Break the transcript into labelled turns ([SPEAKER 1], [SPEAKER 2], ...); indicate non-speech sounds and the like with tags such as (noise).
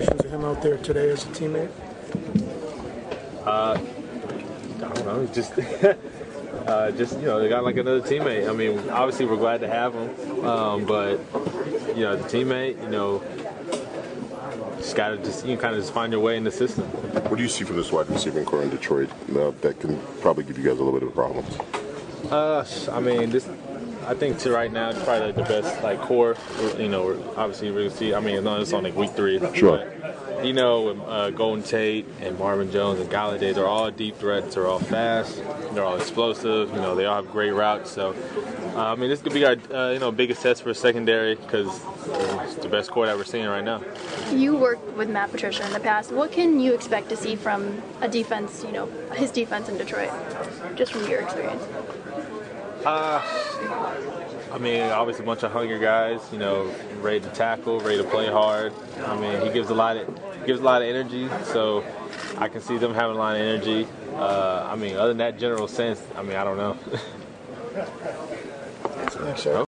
[SPEAKER 1] impressions of him out there today as a teammate?
[SPEAKER 2] Uh, I don't know, just. (laughs) Uh, just you know, they got like another teammate. I mean, obviously we're glad to have him, um, but you know, the teammate, you know, just gotta just you kind of just find your way in the system.
[SPEAKER 3] What do you see from this wide receiving corps in Detroit uh, that can probably give you guys a little bit of problems?
[SPEAKER 2] Uh, I mean, this. I think to right now, it's probably like the best like corps. You know, obviously we're gonna see. I mean, no, it's on like week three.
[SPEAKER 3] Sure.
[SPEAKER 2] But, you know, uh, Golden Tate and Marvin Jones and Golladay, they're all deep threats. They're all fast. They're all explosive. You know, they all have great routes. So, uh, I mean, this could be our uh, you know biggest test for secondary because it's the best corps that we're seeing right now.
[SPEAKER 4] You worked with Matt Patricia in the past. What can you expect to see from a defense? You know, his defense in Detroit, just from your experience.
[SPEAKER 2] Uh, I mean, obviously a bunch of hunger guys. You know, ready to tackle, ready to play hard. I mean, he gives a lot of gives a lot of energy. So I can see them having a lot of energy. Uh, I mean, other than that general sense, I mean, I don't know. (laughs)
[SPEAKER 1] Thanks, sir.